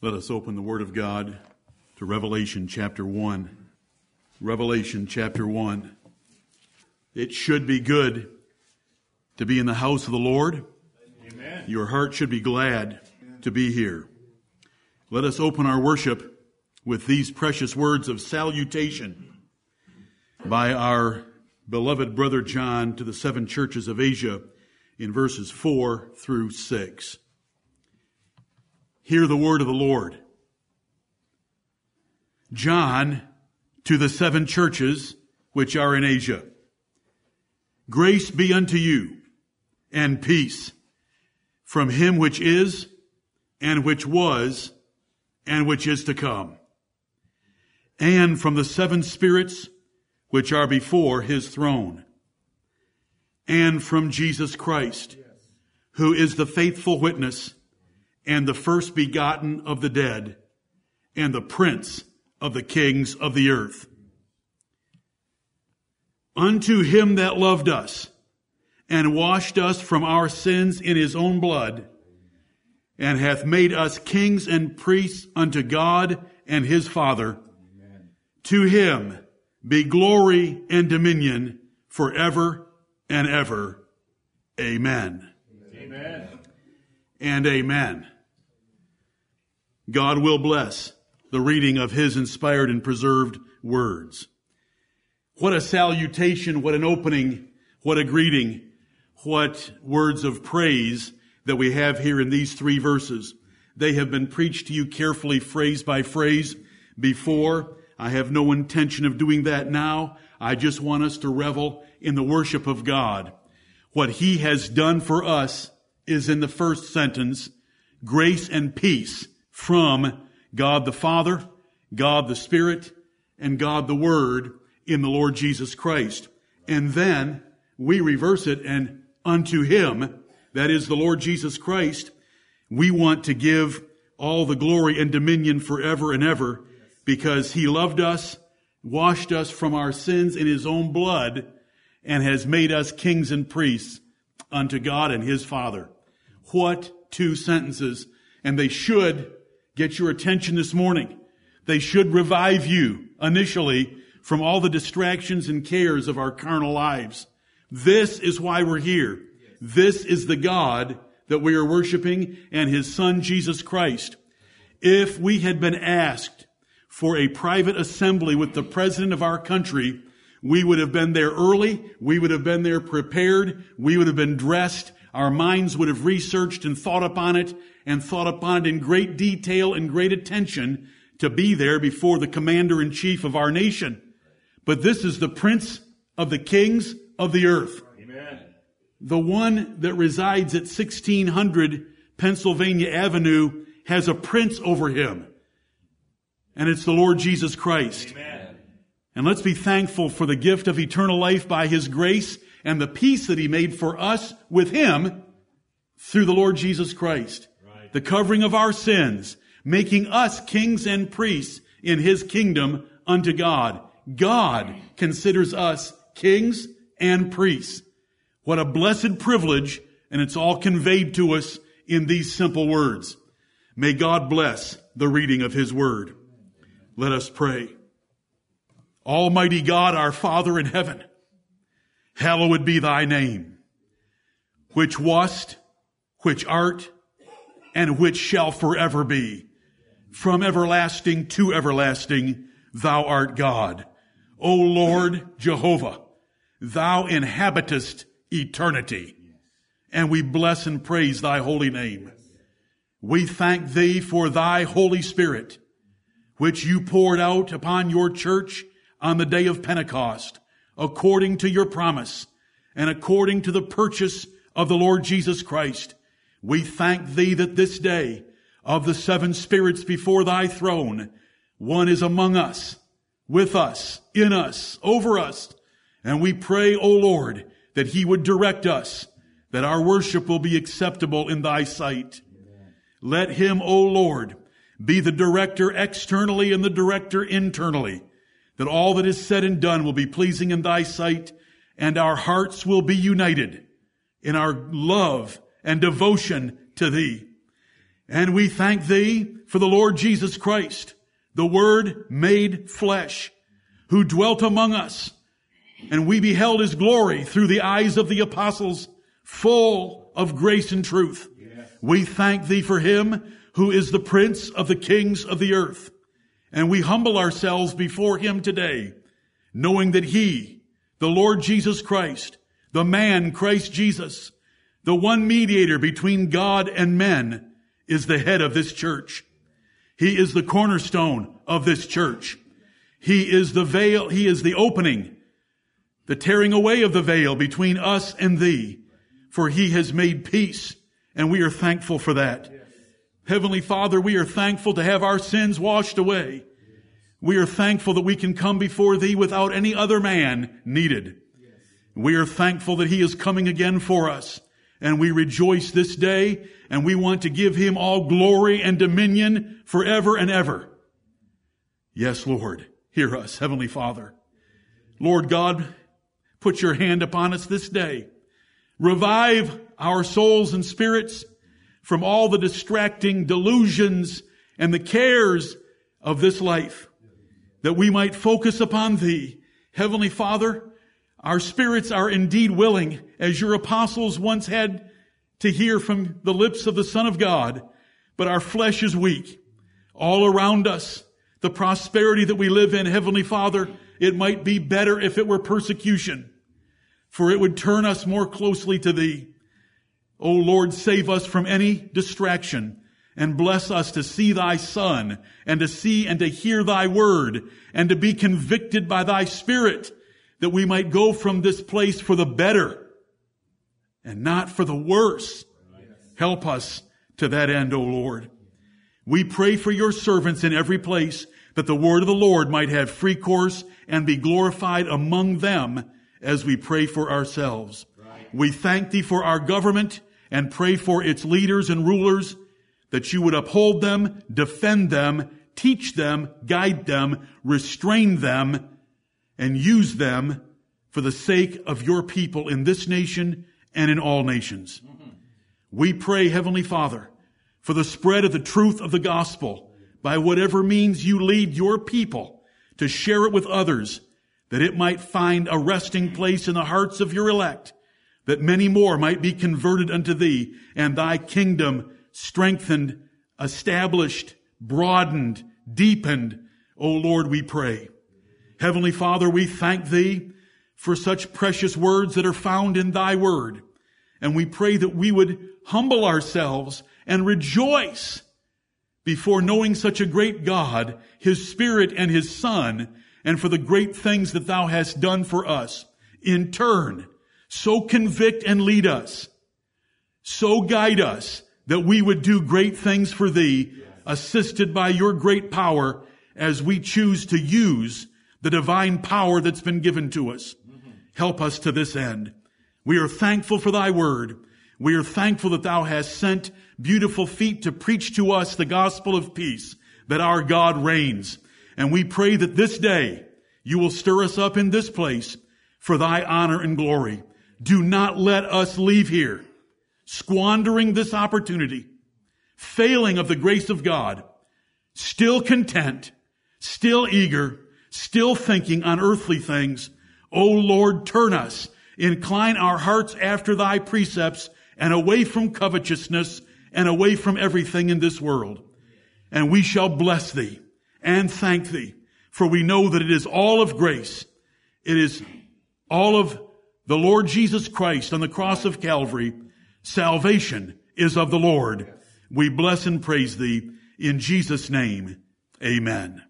Let us open the Word of God to Revelation chapter 1. Revelation chapter 1. It should be good to be in the house of the Lord. Amen. Your heart should be glad to be here. Let us open our worship with these precious words of salutation by our beloved brother John to the seven churches of Asia in verses 4 through 6. Hear the word of the Lord. John to the seven churches which are in Asia. Grace be unto you and peace from him which is and which was and which is to come and from the seven spirits which are before his throne and from Jesus Christ, who is the faithful witness and the first begotten of the dead, and the prince of the kings of the earth. Unto him that loved us, and washed us from our sins in his own blood, and hath made us kings and priests unto God and his Father. Amen. To him be glory and dominion forever and ever. Amen. Amen. And amen. God will bless the reading of his inspired and preserved words. What a salutation, what an opening, what a greeting, what words of praise that we have here in these three verses. They have been preached to you carefully, phrase by phrase, before. I have no intention of doing that now. I just want us to revel in the worship of God. What He has done for us is in the first sentence, grace and peace from God the Father, God the Spirit, and God the Word in the Lord Jesus Christ. And then we reverse it and unto Him, that is the Lord Jesus Christ, we want to give all the glory and dominion forever and ever because He loved us, washed us from our sins in His own blood, and has made us kings and priests unto God and His Father. What two sentences. And they should get your attention this morning. They should revive you initially from all the distractions and cares of our carnal lives. This is why we're here. This is the God that we are worshiping and his son Jesus Christ. If we had been asked for a private assembly with the president of our country, we would have been there early. We would have been there prepared. We would have been dressed. Our minds would have researched and thought upon it and thought upon it in great detail and great attention to be there before the commander in chief of our nation. But this is the prince of the kings of the earth. Amen. The one that resides at 1600 Pennsylvania Avenue has a prince over him. And it's the Lord Jesus Christ. Amen. And let's be thankful for the gift of eternal life by his grace and the peace that he made for us with him through the Lord Jesus Christ the covering of our sins, making us kings and priests in his kingdom unto God. God considers us kings and priests. What a blessed privilege, and it's all conveyed to us in these simple words. May God bless the reading of his word. Let us pray. Almighty God, our Father in heaven, hallowed be thy name, which wast, which art, and which shall forever be. From everlasting to everlasting, thou art God. O Lord Jehovah, thou inhabitest eternity. And we bless and praise thy holy name. We thank thee for thy Holy Spirit, which you poured out upon your church on the day of Pentecost, according to your promise and according to the purchase of the Lord Jesus Christ we thank thee that this day of the seven spirits before thy throne, one is among us, with us, in us, over us. And we pray, O Lord, that he would direct us, that our worship will be acceptable in thy sight. Amen. Let him, O Lord, be the director externally and the director internally, that all that is said and done will be pleasing in thy sight, and our hearts will be united in our love and devotion to thee. And we thank thee for the Lord Jesus Christ, the word made flesh, who dwelt among us, and we beheld his glory through the eyes of the apostles, full of grace and truth. Yes. We thank thee for him who is the prince of the kings of the earth. And we humble ourselves before him today, knowing that he, the Lord Jesus Christ, the man Christ Jesus, the one mediator between God and men, is the head of this church. He is the cornerstone of this church. He is the veil, he is the opening, the tearing away of the veil between us and thee, for he has made peace, and we are thankful for that. Heavenly Father, we are thankful to have our sins washed away. We are thankful that we can come before Thee without any other man needed. We are thankful that He is coming again for us. And we rejoice this day and we want to give Him all glory and dominion forever and ever. Yes, Lord, hear us, Heavenly Father. Lord God, put your hand upon us this day. Revive our souls and spirits from all the distracting delusions and the cares of this life, that we might focus upon Thee. Heavenly Father, our spirits are indeed willing, as your apostles once had to hear from the lips of the Son of God, but our flesh is weak. All around us, the prosperity that we live in, Heavenly Father, it might be better if it were persecution, for it would turn us more closely to Thee. O Lord, save us from any distraction and bless us to see thy son and to see and to hear thy word and to be convicted by thy spirit that we might go from this place for the better and not for the worse. Help us to that end, O Lord. We pray for your servants in every place that the word of the Lord might have free course and be glorified among them as we pray for ourselves. We thank thee for our government and pray for its leaders and rulers that you would uphold them, defend them, teach them, guide them, restrain them, and use them for the sake of your people in this nation and in all nations. We pray, Heavenly Father, for the spread of the truth of the gospel by whatever means you lead your people to share it with others, that it might find a resting place in the hearts of your elect that many more might be converted unto thee and thy kingdom strengthened, established, broadened, deepened. O Lord, we pray. Heavenly Father, we thank thee for such precious words that are found in thy word. And we pray that we would humble ourselves and rejoice before knowing such a great God, his spirit and his son, and for the great things that thou hast done for us. In turn, so convict and lead us, so guide us that we would do great things for thee, assisted by your great power as we choose to use the divine power that's been given to us. Help us to this end. We are thankful for thy word. We are thankful that thou hast sent beautiful feet to preach to us the gospel of peace, that our God reigns. And we pray that this day you will stir us up in this place for thy honor and glory. Do not let us leave here squandering this opportunity, failing of the grace of God, still content, still eager, still thinking on earthly things. O Lord, turn us, incline our hearts after thy precepts and away from covetousness and away from everything in this world. And we shall bless thee and thank thee, for we know that it is all of grace. It is all of the Lord Jesus Christ on the cross of Calvary, salvation is of the Lord. We bless and praise thee in Jesus' name. Amen.